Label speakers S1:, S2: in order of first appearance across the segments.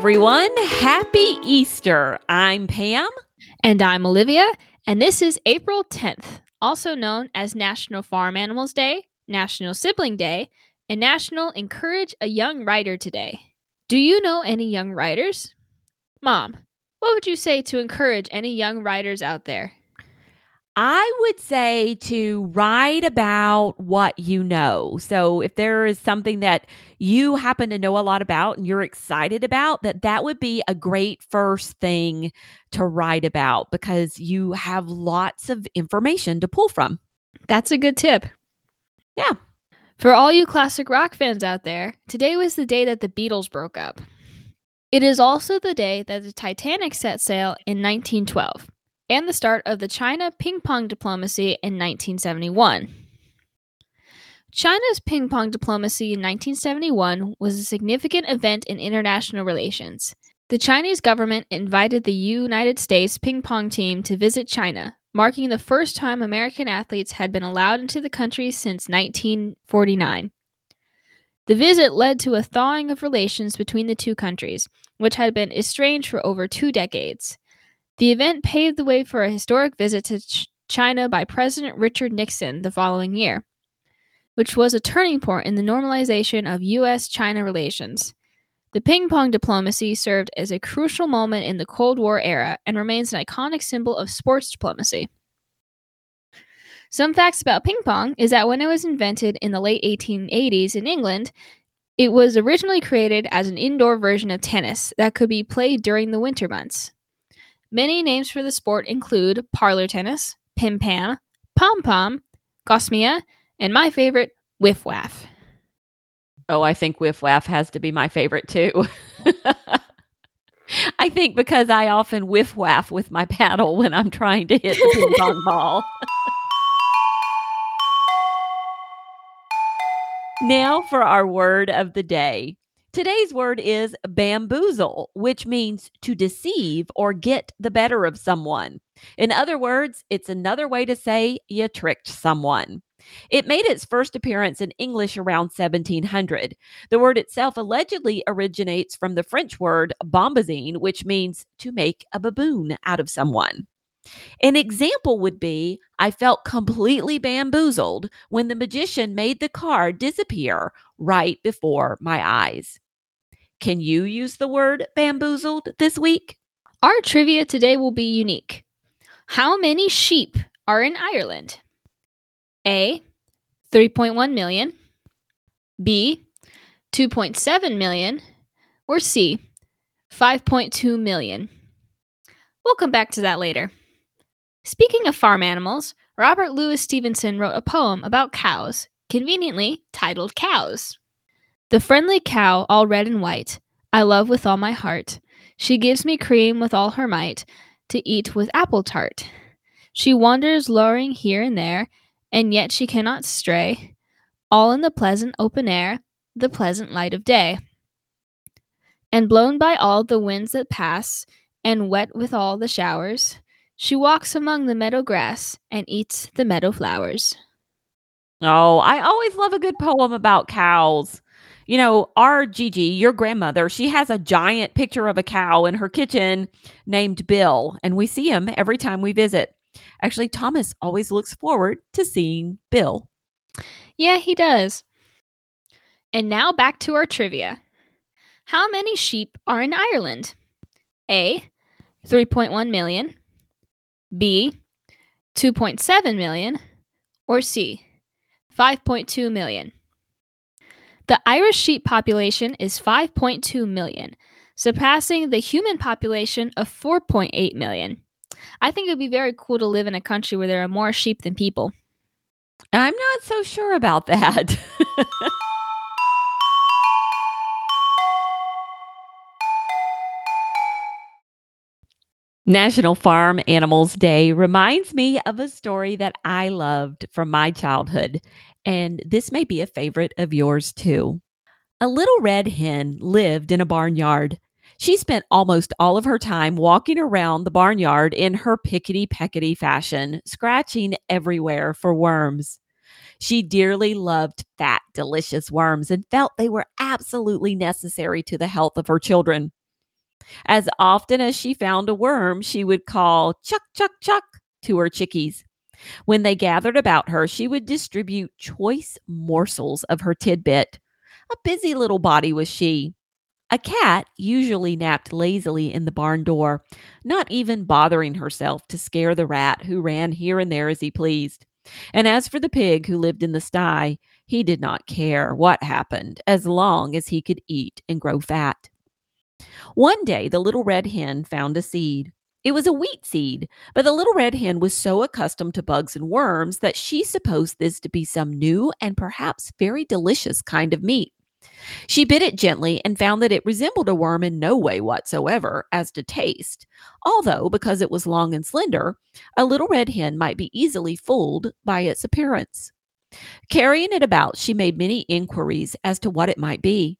S1: everyone. Happy Easter. I'm Pam.
S2: And I'm Olivia. And this is April 10th, also known as National Farm Animals Day, National Sibling Day, and National Encourage a Young Writer Today. Do you know any young writers? Mom, what would you say to encourage any young writers out there?
S1: I would say to write about what you know. So if there is something that you happen to know a lot about and you're excited about, that that would be a great first thing to write about because you have lots of information to pull from.
S2: That's a good tip.
S1: Yeah.
S2: For all you classic rock fans out there, today was the day that the Beatles broke up. It is also the day that the Titanic set sail in 1912 and the start of the China ping pong diplomacy in 1971. China's ping pong diplomacy in 1971 was a significant event in international relations. The Chinese government invited the United States ping pong team to visit China, marking the first time American athletes had been allowed into the country since 1949. The visit led to a thawing of relations between the two countries, which had been estranged for over two decades. The event paved the way for a historic visit to Ch- China by President Richard Nixon the following year, which was a turning point in the normalization of U.S. China relations. The ping pong diplomacy served as a crucial moment in the Cold War era and remains an iconic symbol of sports diplomacy. Some facts about ping pong is that when it was invented in the late 1880s in England, it was originally created as an indoor version of tennis that could be played during the winter months. Many names for the sport include parlor tennis, pim pam, pom pom, gosmia, and my favorite, whiff waff.
S1: Oh, I think whiff waff has to be my favorite too. I think because I often whiff waff with my paddle when I'm trying to hit the ping pong ball. now for our word of the day. Today's word is bamboozle, which means to deceive or get the better of someone. In other words, it's another way to say you tricked someone. It made its first appearance in English around 1700. The word itself allegedly originates from the French word bombazine, which means to make a baboon out of someone. An example would be I felt completely bamboozled when the magician made the card disappear right before my eyes. Can you use the word bamboozled this week?
S2: Our trivia today will be unique. How many sheep are in Ireland? A. 3.1 million. B. 2.7 million. Or C. 5.2 million. We'll come back to that later. Speaking of farm animals, Robert Louis Stevenson wrote a poem about cows, conveniently titled Cows. The friendly cow, all red and white, I love with all my heart. She gives me cream with all her might to eat with apple tart. She wanders luring here and there, and yet she cannot stray, all in the pleasant open air, the pleasant light of day. And blown by all the winds that pass, and wet with all the showers, she walks among the meadow grass and eats the meadow flowers.
S1: Oh, I always love a good poem about cows. You know, our Gigi, your grandmother, she has a giant picture of a cow in her kitchen named Bill, and we see him every time we visit. Actually, Thomas always looks forward to seeing Bill.
S2: Yeah, he does. And now back to our trivia. How many sheep are in Ireland? A. 3.1 million. B, 2.7 million, or C, 5.2 million. The Irish sheep population is 5.2 million, surpassing the human population of 4.8 million. I think it would be very cool to live in a country where there are more sheep than people.
S1: I'm not so sure about that. National Farm Animals Day reminds me of a story that I loved from my childhood, and this may be a favorite of yours too. A little red hen lived in a barnyard. She spent almost all of her time walking around the barnyard in her pickety peckety fashion, scratching everywhere for worms. She dearly loved fat, delicious worms and felt they were absolutely necessary to the health of her children. As often as she found a worm, she would call chuck, chuck, chuck to her chickies. When they gathered about her, she would distribute choice morsels of her tidbit. A busy little body was she. A cat usually napped lazily in the barn door, not even bothering herself to scare the rat who ran here and there as he pleased. And as for the pig who lived in the sty, he did not care what happened as long as he could eat and grow fat. One day, the little red hen found a seed. It was a wheat seed, but the little red hen was so accustomed to bugs and worms that she supposed this to be some new and perhaps very delicious kind of meat. She bit it gently and found that it resembled a worm in no way whatsoever as to taste, although, because it was long and slender, a little red hen might be easily fooled by its appearance. Carrying it about, she made many inquiries as to what it might be.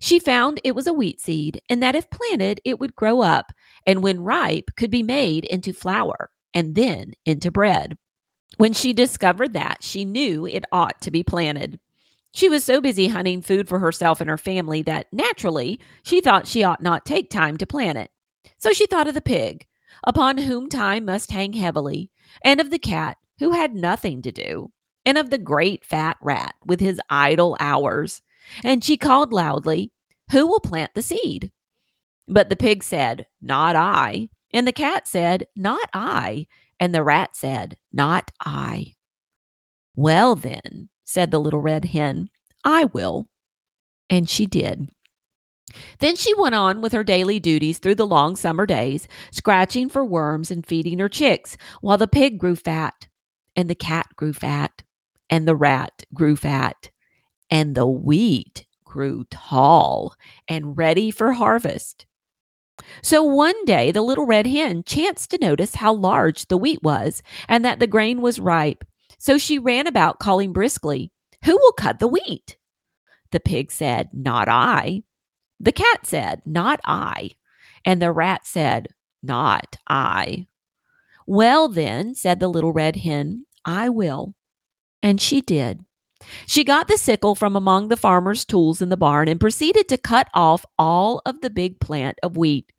S1: She found it was a wheat seed, and that if planted, it would grow up, and when ripe, could be made into flour and then into bread. When she discovered that, she knew it ought to be planted. She was so busy hunting food for herself and her family that naturally she thought she ought not take time to plant it. So she thought of the pig, upon whom time must hang heavily, and of the cat, who had nothing to do, and of the great fat rat with his idle hours. And she called loudly, Who will plant the seed? But the pig said, Not I. And the cat said, Not I. And the rat said, Not I. Well, then, said the little red hen. I will. And she did. Then she went on with her daily duties through the long summer days, scratching for worms and feeding her chicks, while the pig grew fat, and the cat grew fat, and the rat grew fat, and the wheat grew tall and ready for harvest. So one day the little red hen chanced to notice how large the wheat was and that the grain was ripe. So she ran about calling briskly, who will cut the wheat? The pig said, Not I. The cat said, Not I. And the rat said, Not I. Well, then, said the little red hen, I will. And she did. She got the sickle from among the farmer's tools in the barn and proceeded to cut off all of the big plant of wheat.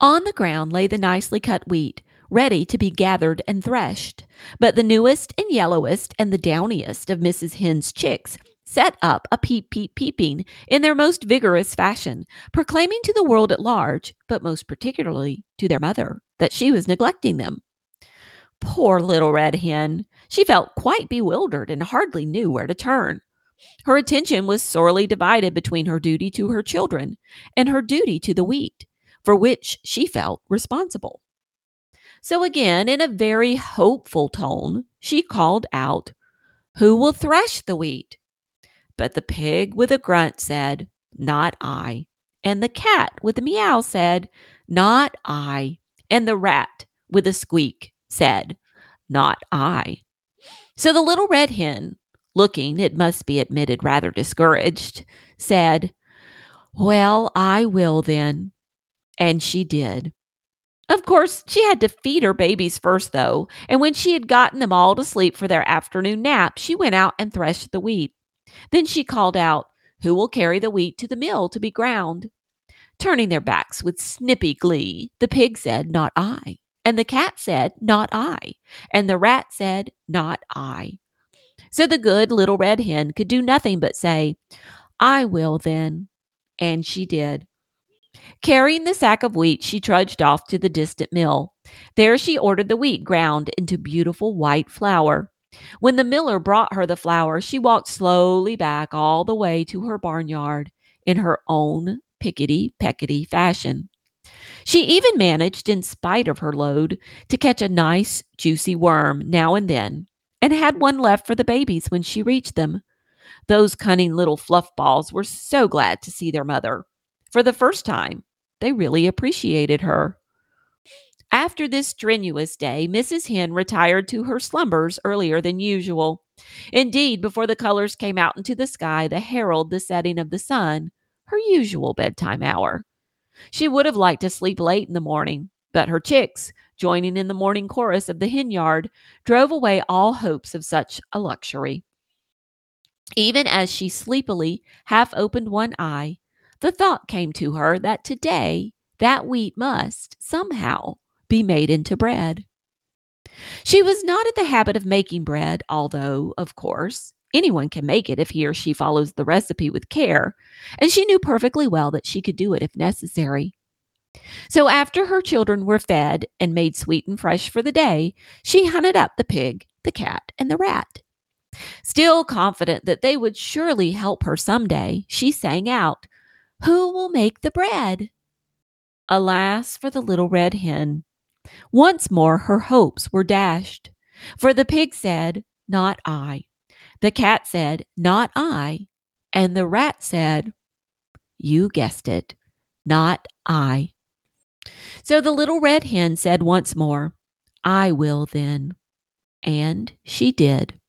S1: On the ground lay the nicely cut wheat, ready to be gathered and threshed. But the newest and yellowest and the downiest of Mrs. Hen's chicks set up a peep peep peeping in their most vigorous fashion, proclaiming to the world at large, but most particularly to their mother, that she was neglecting them. Poor little red hen! She felt quite bewildered and hardly knew where to turn. Her attention was sorely divided between her duty to her children and her duty to the wheat, for which she felt responsible. So again, in a very hopeful tone, she called out, Who will thresh the wheat? But the pig with a grunt said, Not I. And the cat with a meow said, Not I. And the rat with a squeak said, Not I. So the little red hen, looking, it must be admitted, rather discouraged, said, Well, I will then. And she did. Of course, she had to feed her babies first, though, and when she had gotten them all to sleep for their afternoon nap, she went out and threshed the wheat. Then she called out, Who will carry the wheat to the mill to be ground? Turning their backs with snippy glee, the pig said, Not I. And the cat said, Not I. And the rat said, Not I. So the good little red hen could do nothing but say, I will then. And she did. Carrying the sack of wheat, she trudged off to the distant mill. There she ordered the wheat ground into beautiful white flour. When the miller brought her the flour, she walked slowly back all the way to her barnyard in her own pickety peckety fashion. She even managed, in spite of her load, to catch a nice, juicy worm now and then, and had one left for the babies when she reached them. Those cunning little fluff balls were so glad to see their mother. For the first time, they really appreciated her. After this strenuous day, Mrs. Hen retired to her slumbers earlier than usual. Indeed, before the colors came out into the sky to herald the setting of the sun, her usual bedtime hour. She would have liked to sleep late in the morning, but her chicks, joining in the morning chorus of the hen yard, drove away all hopes of such a luxury. Even as she sleepily half opened one eye, the thought came to her that today that wheat must somehow be made into bread. She was not in the habit of making bread, although, of course, anyone can make it if he or she follows the recipe with care, and she knew perfectly well that she could do it if necessary. So after her children were fed and made sweet and fresh for the day, she hunted up the pig, the cat, and the rat. Still confident that they would surely help her some day, she sang out, Who will make the bread? Alas for the little red hen. Once more her hopes were dashed. For the pig said, Not I. The cat said, Not I. And the rat said, You guessed it, not I. So the little red hen said once more, I will then. And she did.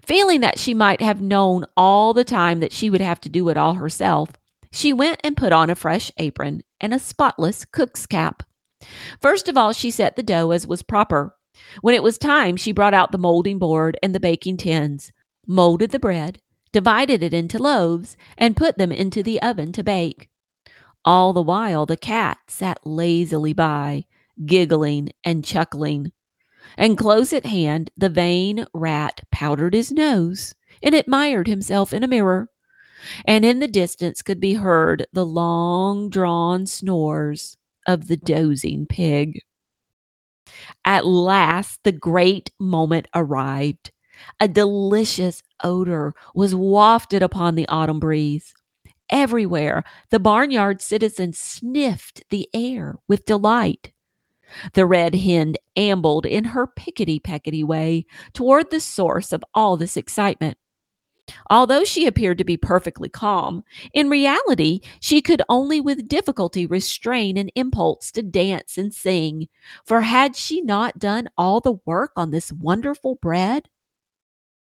S1: Feeling that she might have known all the time that she would have to do it all herself, she went and put on a fresh apron and a spotless cook's cap. First of all, she set the dough as was proper. When it was time, she brought out the molding board and the baking tins, molded the bread, divided it into loaves, and put them into the oven to bake. All the while, the cat sat lazily by, giggling and chuckling. And close at hand, the vain rat powdered his nose and admired himself in a mirror. And in the distance could be heard the long drawn snores of the dozing pig. At last, the great moment arrived. A delicious odor was wafted upon the autumn breeze. Everywhere, the barnyard citizens sniffed the air with delight. The red hen ambled in her pickety peckety way toward the source of all this excitement. Although she appeared to be perfectly calm, in reality, she could only with difficulty restrain an impulse to dance and sing, for had she not done all the work on this wonderful bread?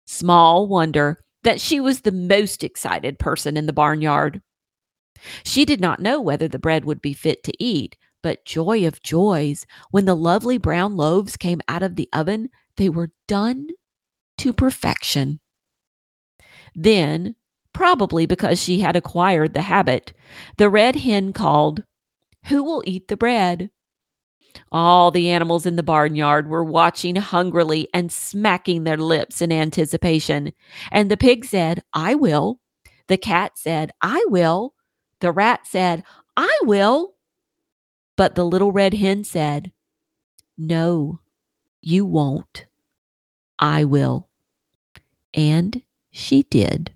S1: Small wonder that she was the most excited person in the barnyard. She did not know whether the bread would be fit to eat, but joy of joys, when the lovely brown loaves came out of the oven, they were done to perfection. Then, probably because she had acquired the habit, the red hen called, Who will eat the bread? All the animals in the barnyard were watching hungrily and smacking their lips in anticipation. And the pig said, I will. The cat said, I will. The rat said, I will. But the little red hen said, No, you won't. I will. And she did.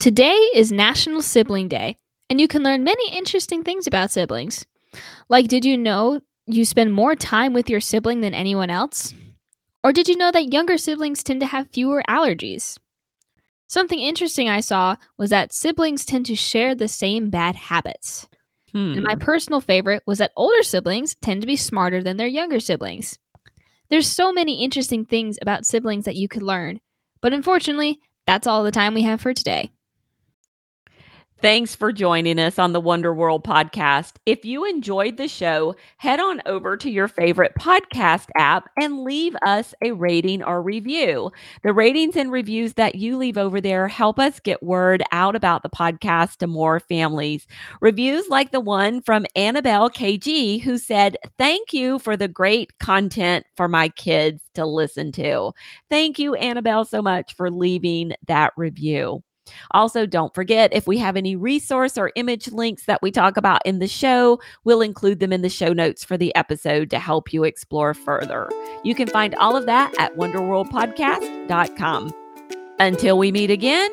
S2: Today is National Sibling Day, and you can learn many interesting things about siblings. Like, did you know you spend more time with your sibling than anyone else? Or did you know that younger siblings tend to have fewer allergies? Something interesting I saw was that siblings tend to share the same bad habits.
S1: Hmm.
S2: And my personal favorite was that older siblings tend to be smarter than their younger siblings. There's so many interesting things about siblings that you could learn, but unfortunately, that's all the time we have for today.
S1: Thanks for joining us on the Wonder World podcast. If you enjoyed the show, head on over to your favorite podcast app and leave us a rating or review. The ratings and reviews that you leave over there help us get word out about the podcast to more families. Reviews like the one from Annabelle KG, who said, Thank you for the great content for my kids to listen to. Thank you, Annabelle, so much for leaving that review. Also, don't forget if we have any resource or image links that we talk about in the show, we'll include them in the show notes for the episode to help you explore further. You can find all of that at wonderworldpodcast.com. Until we meet again,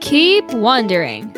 S2: Keep wondering.